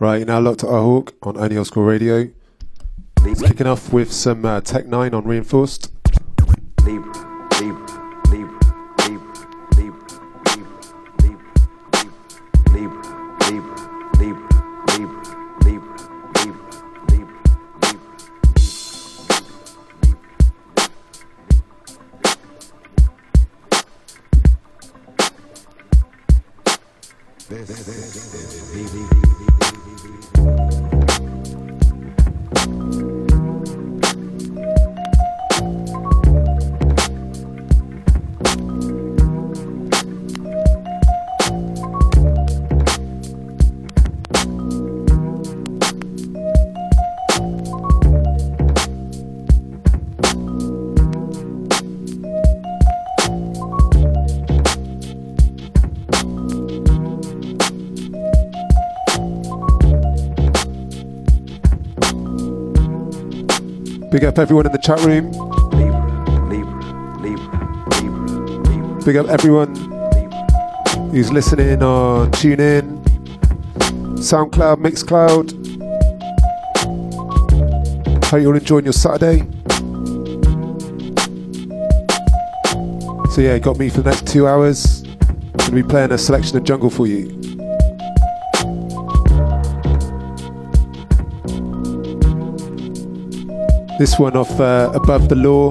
Right, you're now locked to R Hawk on Only Old School Radio. Kicking off with some uh, Tek 9 on Reinforced. Big up everyone in the chat room. Big up everyone who's listening on TuneIn, SoundCloud, Mixcloud. Hope you're all enjoying your Saturday. So yeah, got me for the next two hours. Gonna be playing a selection of jungle for you. This one off uh, Above the Law,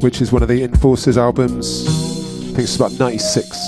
which is one of the Enforcers albums. I think it's about 96.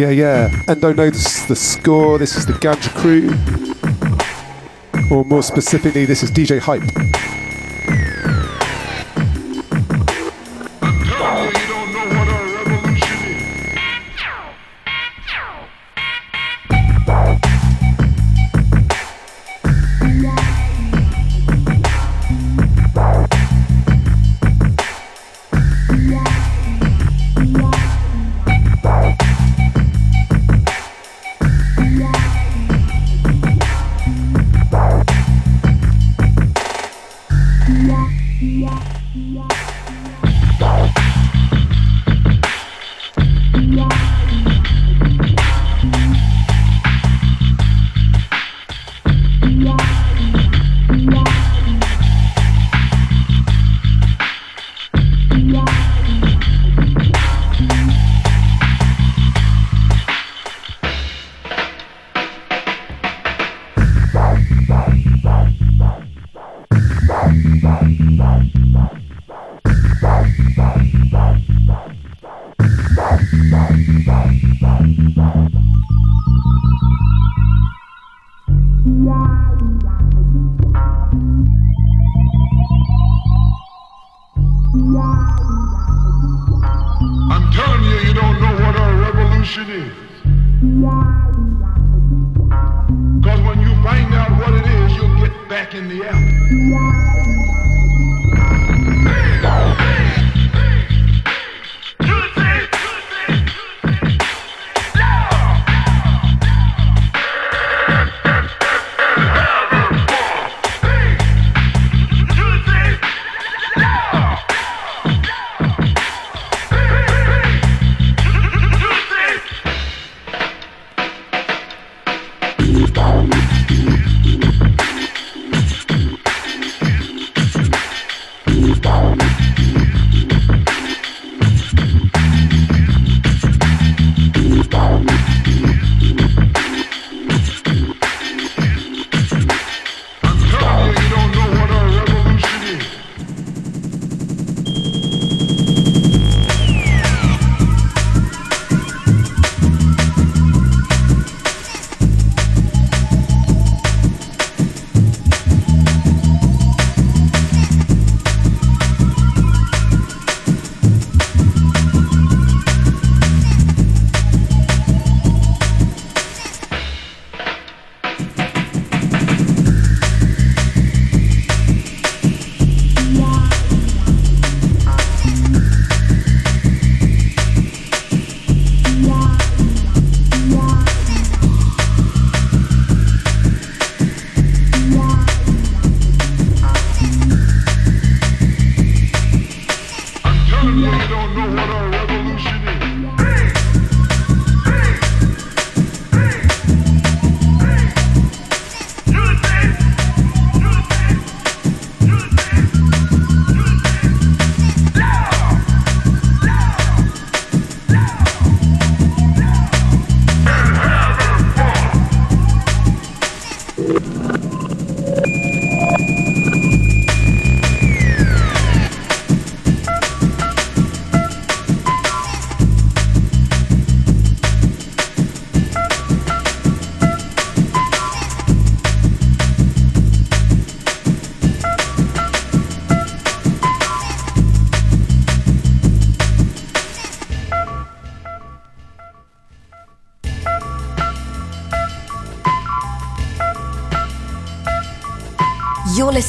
Yeah, yeah. Endo knows the score. This is the Ganja Kru. Or more specifically, this is DJ Hype.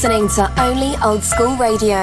Listening to Only Old School Radio.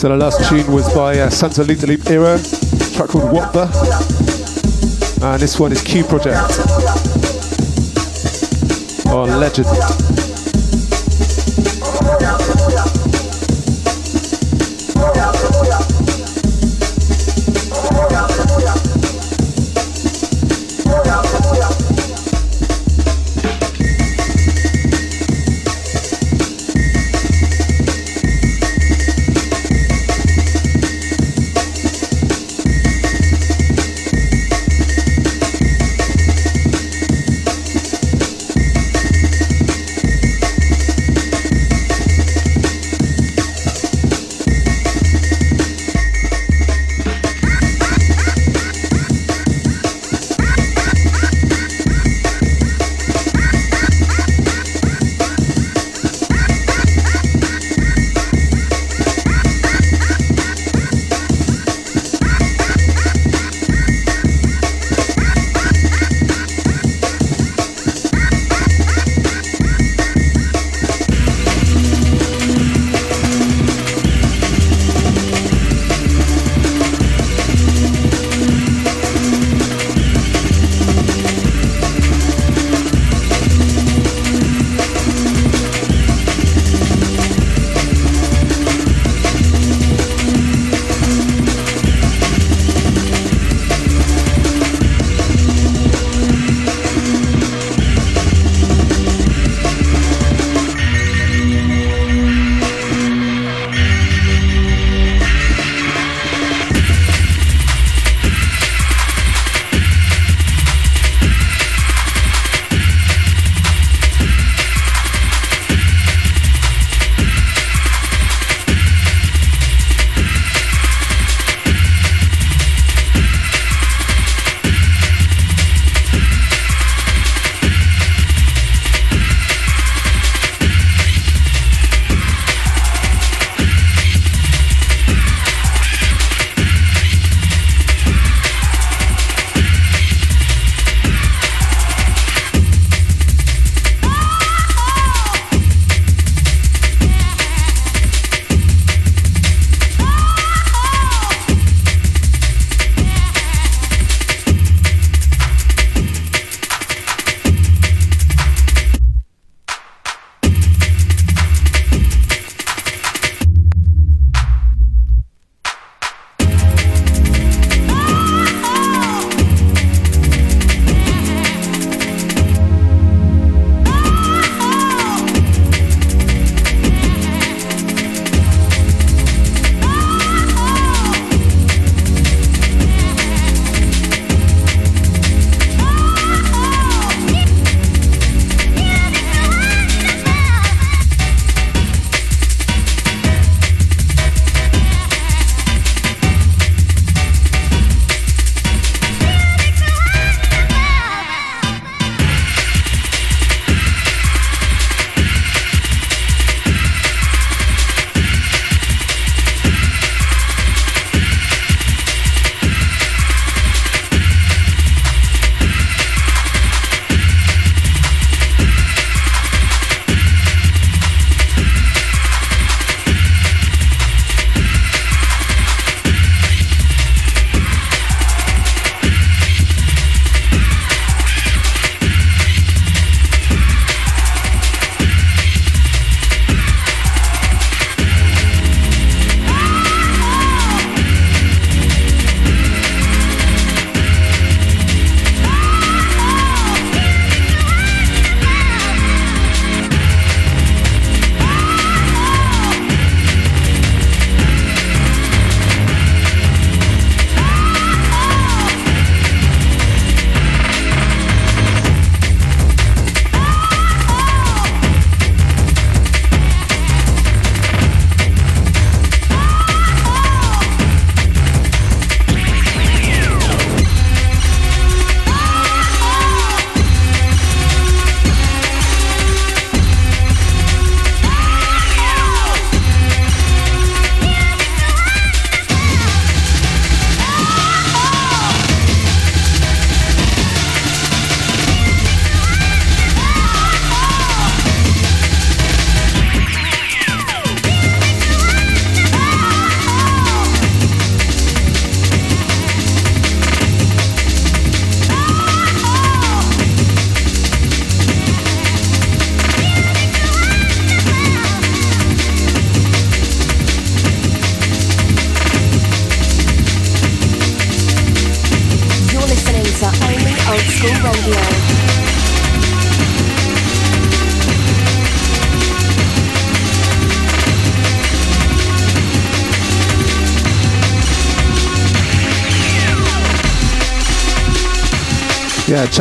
So the last tune was by uh, Santa the Loop Era, track called the, and this one is Q Project on Legend.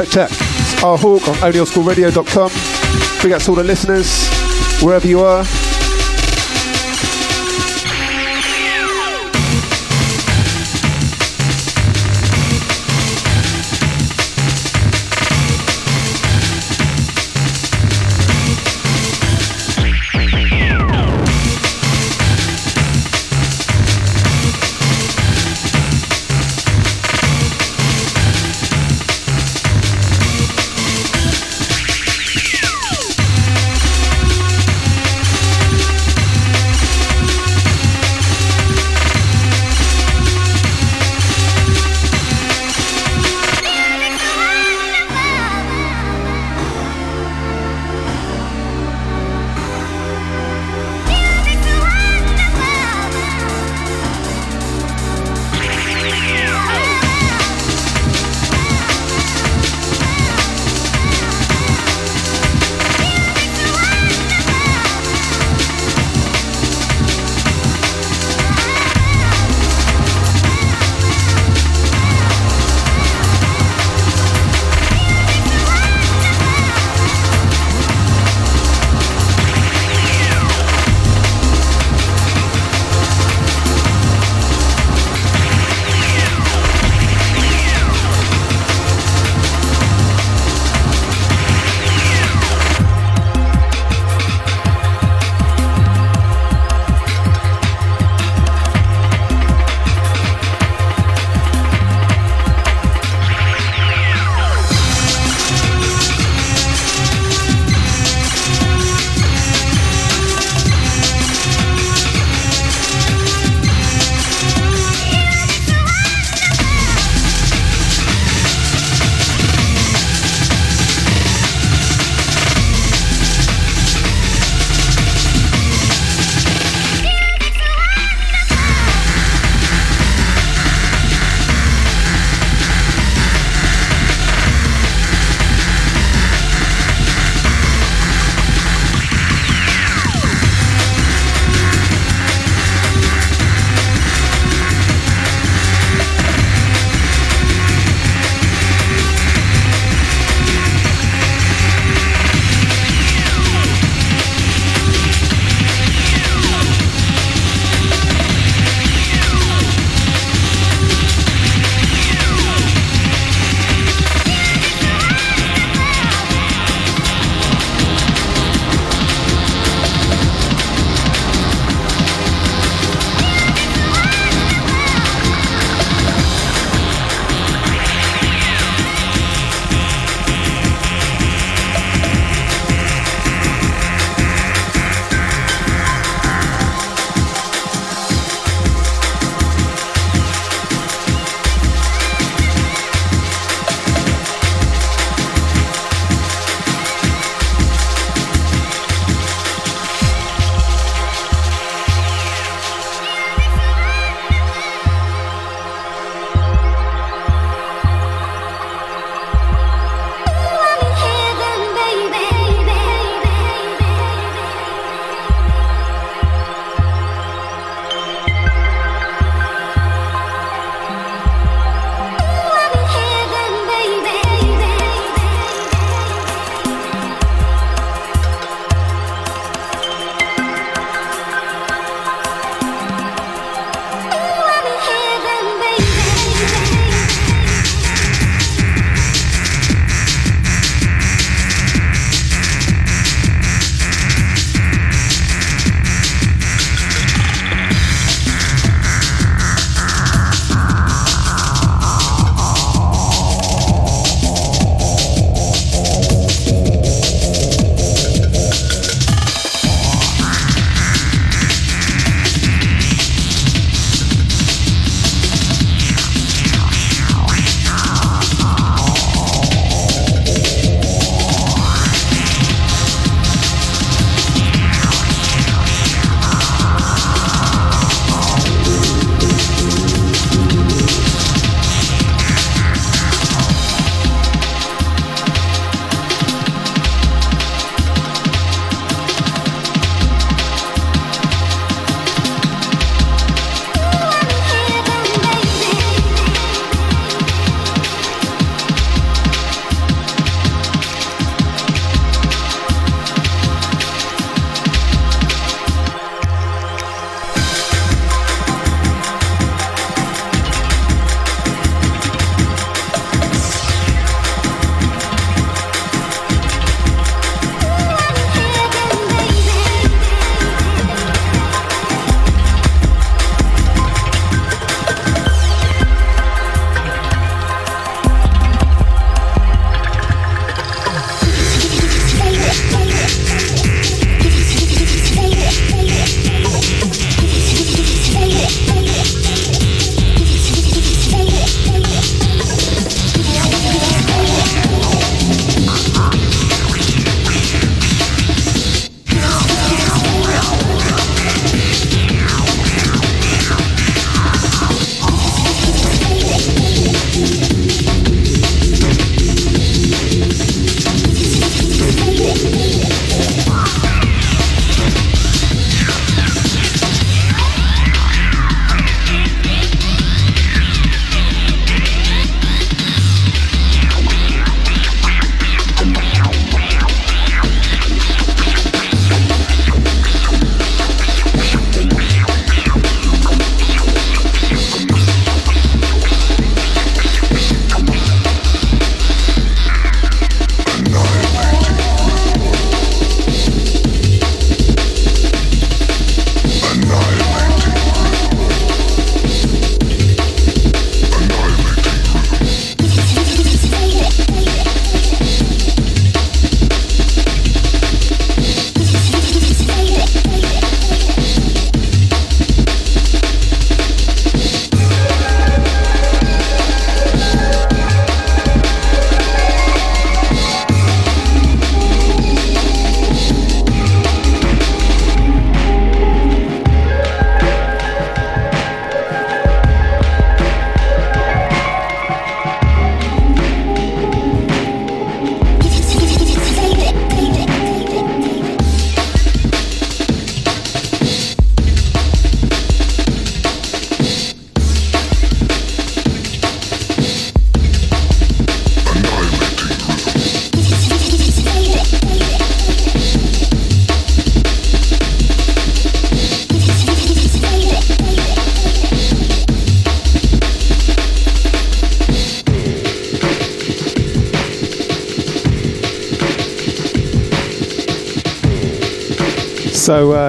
Check, check. It's R Hawk on onlyourskoolradio.com. Big out to all the listeners, wherever you are.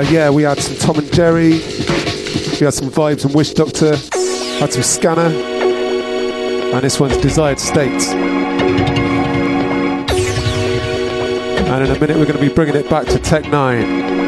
Yeah, we had some Tom and Jerry, we had some vibes and Wishdokta, had some Scanner, and this one's Desired States. And in a minute, we're going to be bringing it back to Tek 9.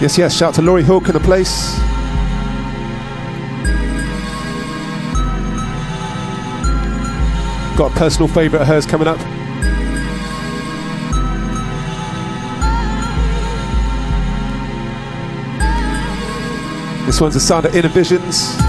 Yes, yes, shout to Laurie Hawk in the place. Got a personal favourite of hers coming up. This one's a sound of Innovisions.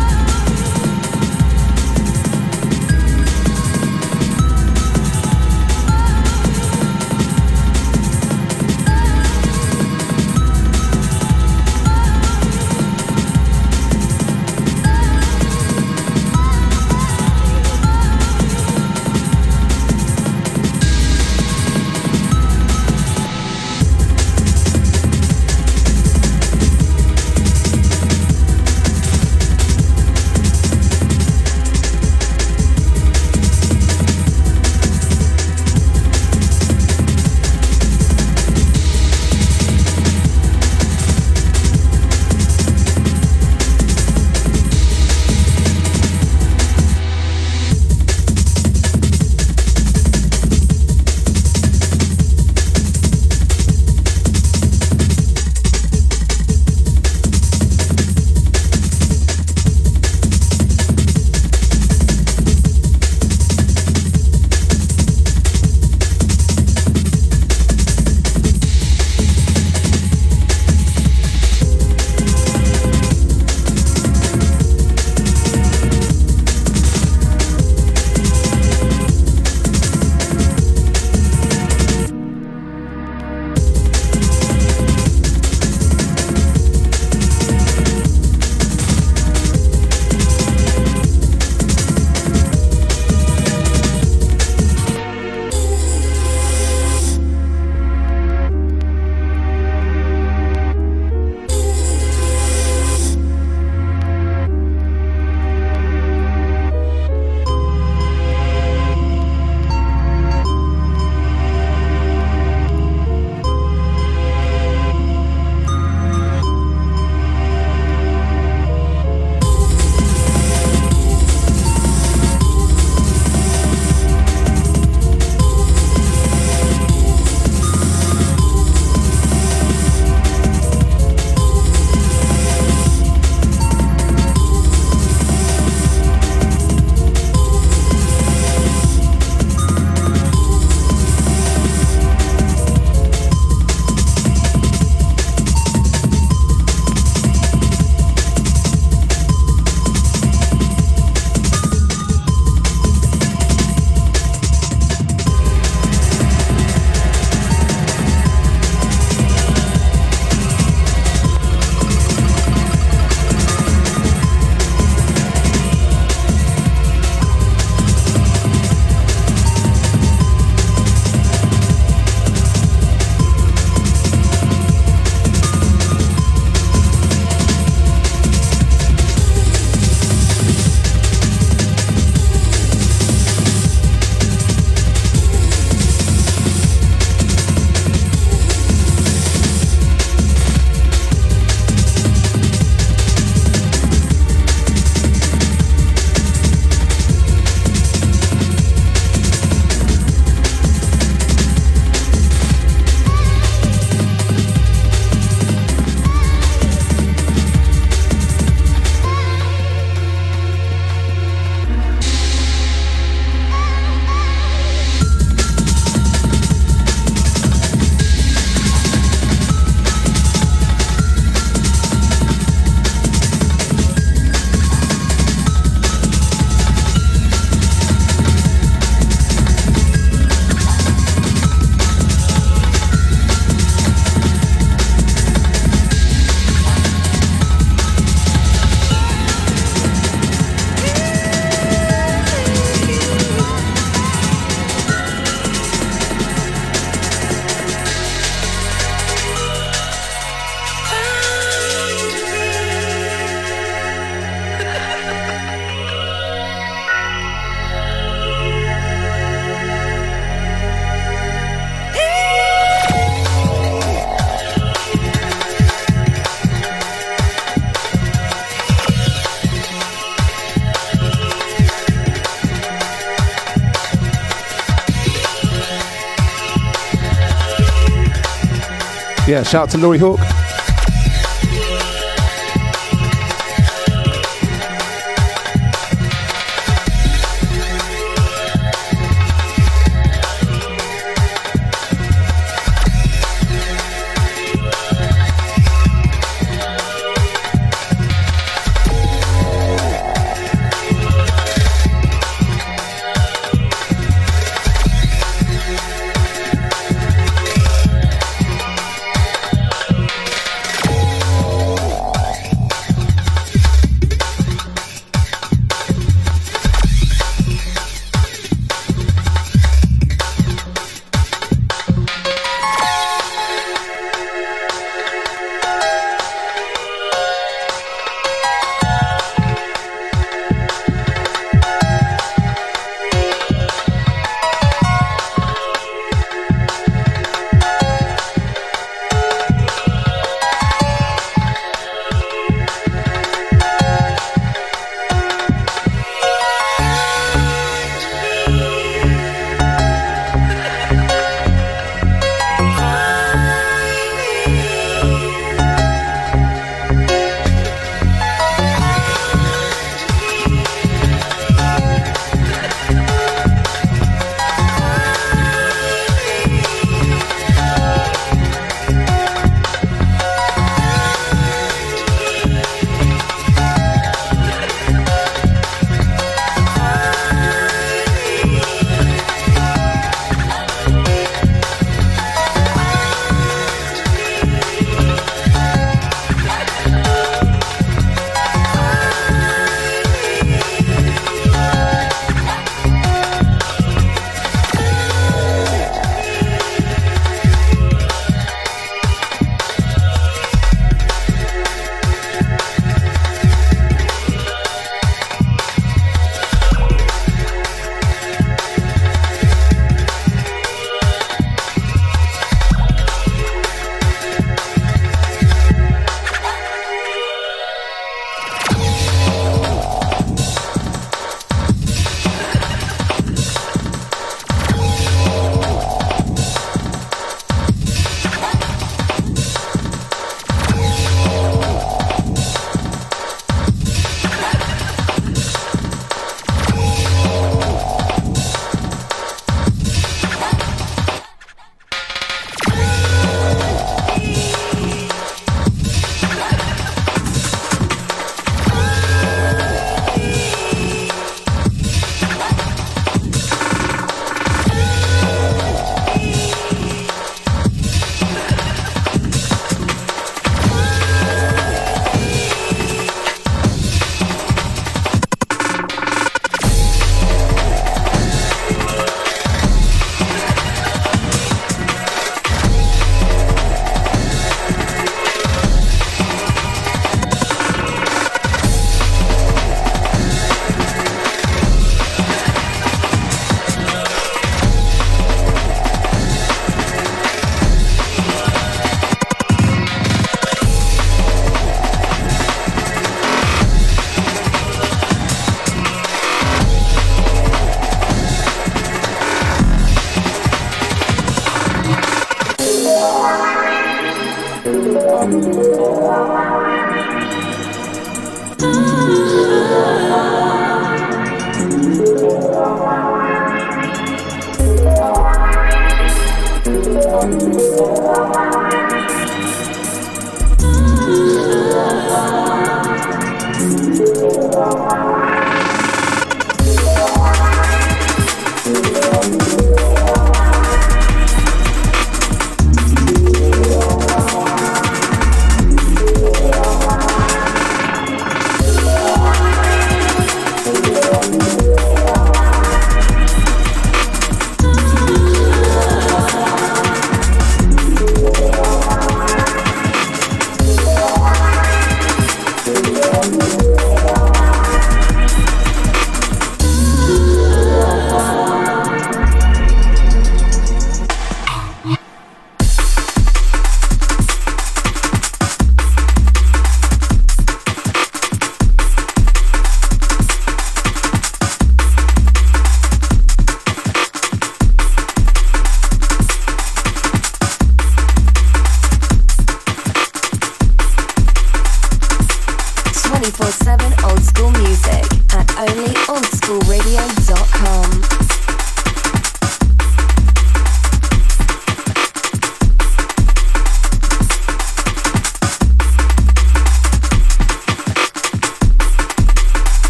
Yeah, shout out to Laurie Hawk.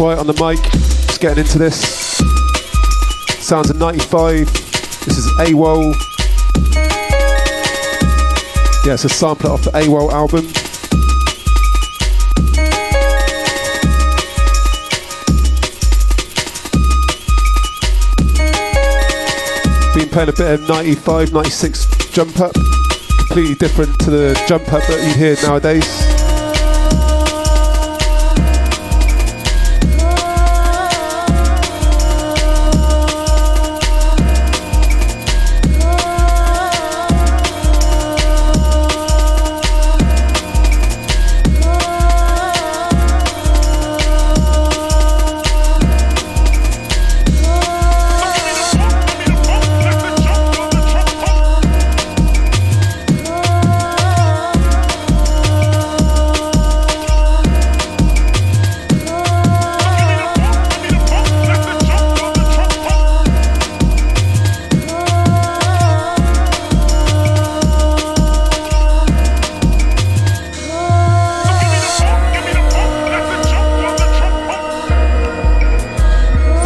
Quiet on the mic, just getting into this. Sounds of 95. This is AWOL. Yeah, it's a sampler off the AWOL album. Been playing a bit of 95, 96 jump up. Completely different to the jump up that you hear nowadays.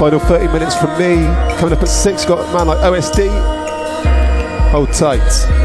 Final 30 minutes from me. Coming up at 6, got a man like OSD. Hold tight.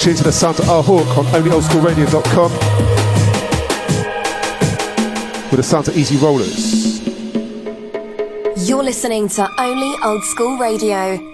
Tuned to the sound of R Hawk on onlyoldskoolradio.com with the sound of Easy Rollers. You're listening to Only Old Skool Radio.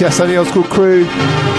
Yes, yes, and the old school crew.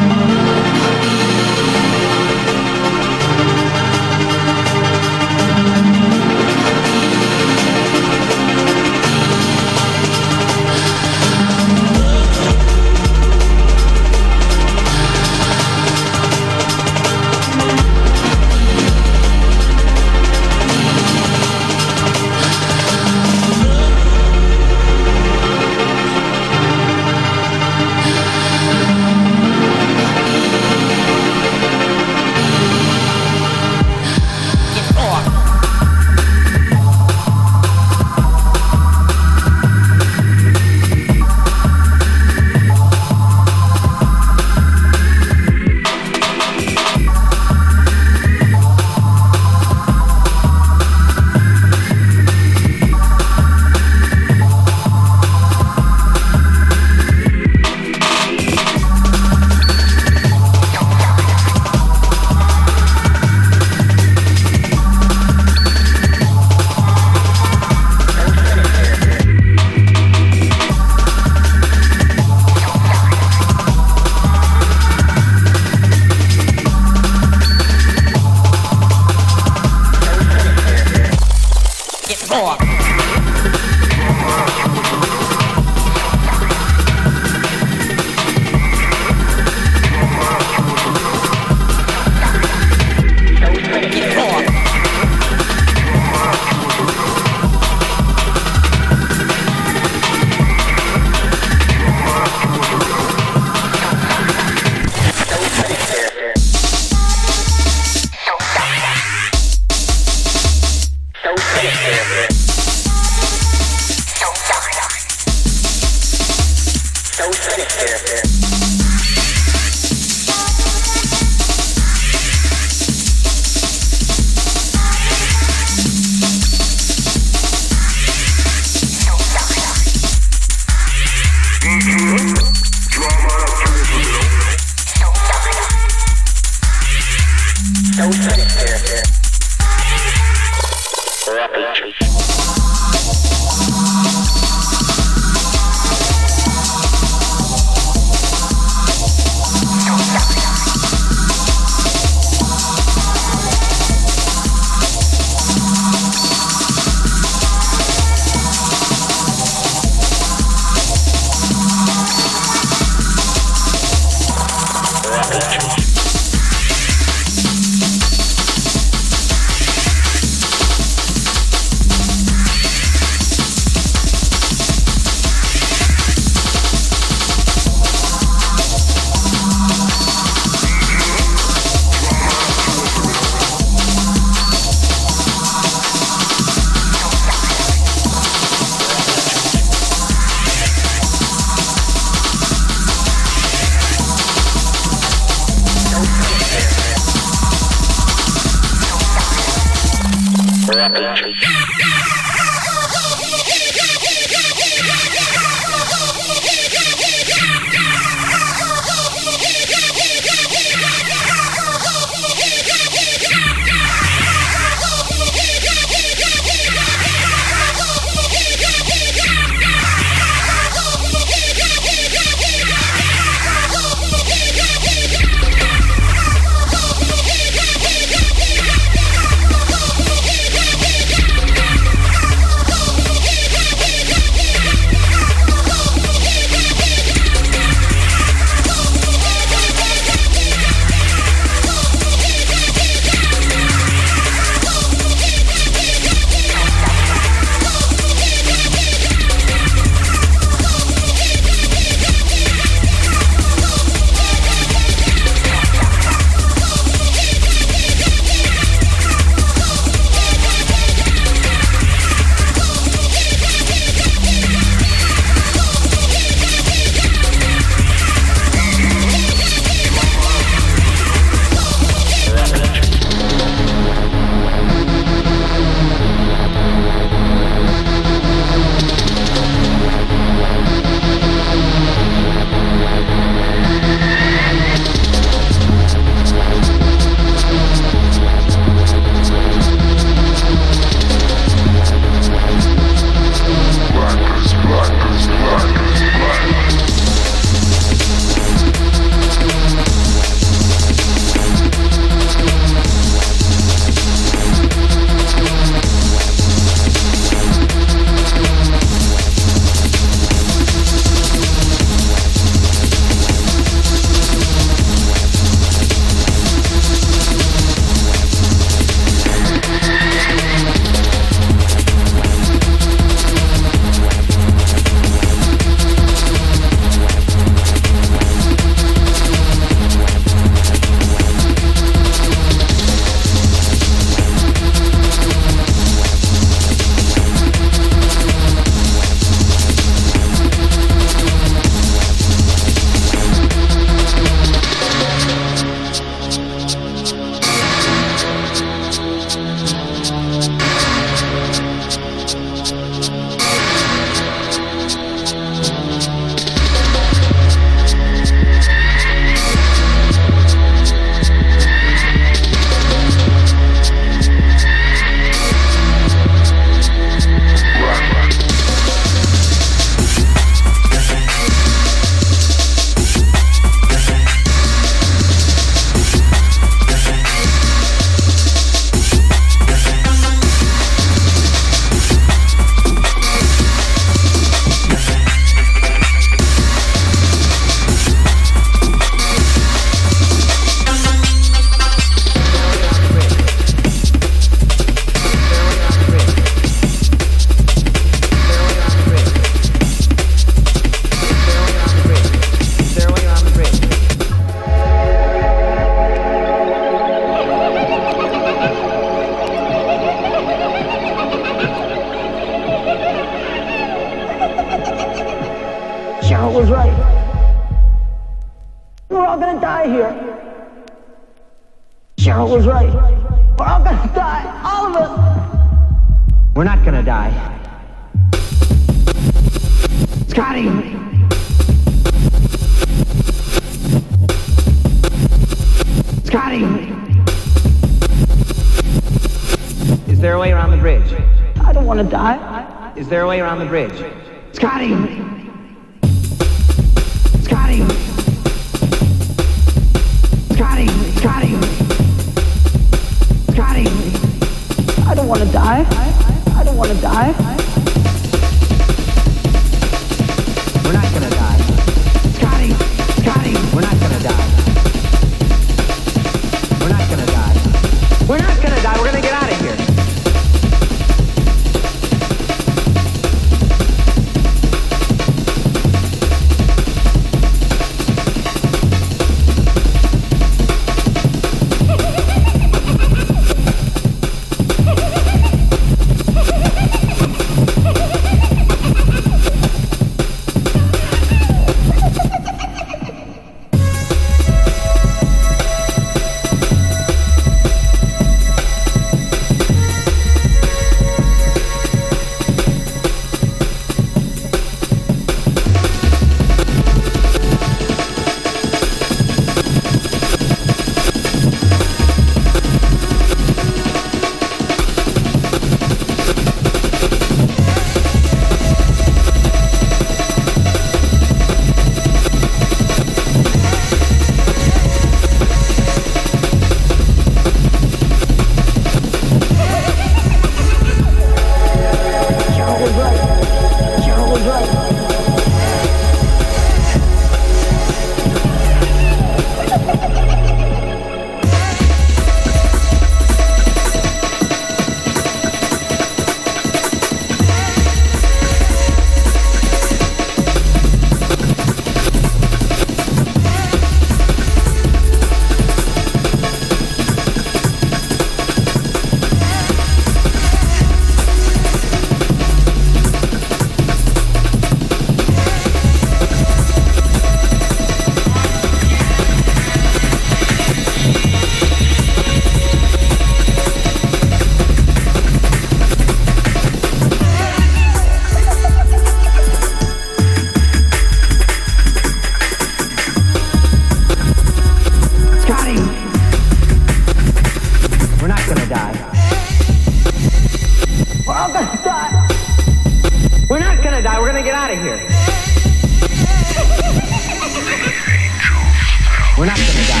We're not gonna die.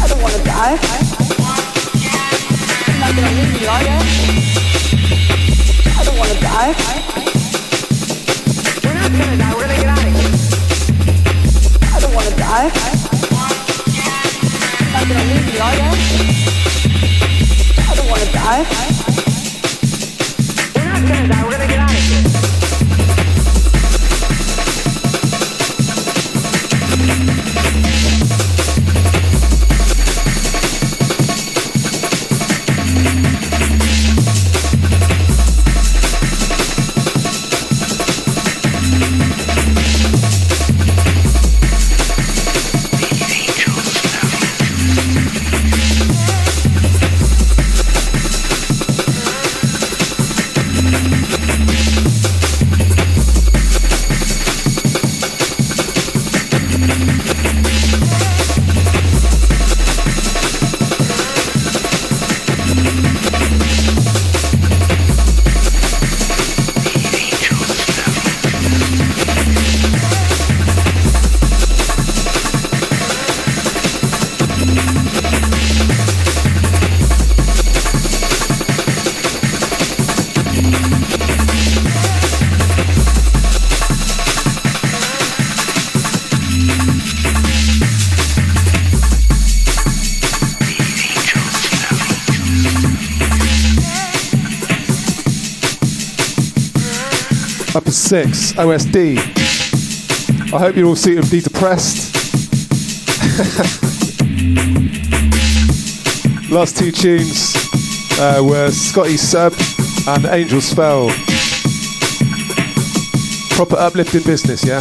I don't want to die. You're not gonna leave me, are you? I don't want to die. We're not gonna die. We're gonna get out of here. I don't want to die. You're not gonna leave me, are you? I don't want to die. We're not gonna die. We're gonna get out of here. Up to six, OSD. I hope you're all suitably depressed. Last two tunes uh, were Scotty Sub and Angel Spell. Proper uplifting business, yeah?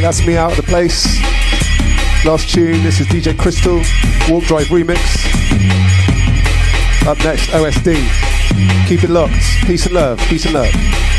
That's me out of the place. Last tune, this is DJ Crystl, Walk Drive Remix. Up next, OSD. Keep it locked. Peace and love. Peace and love.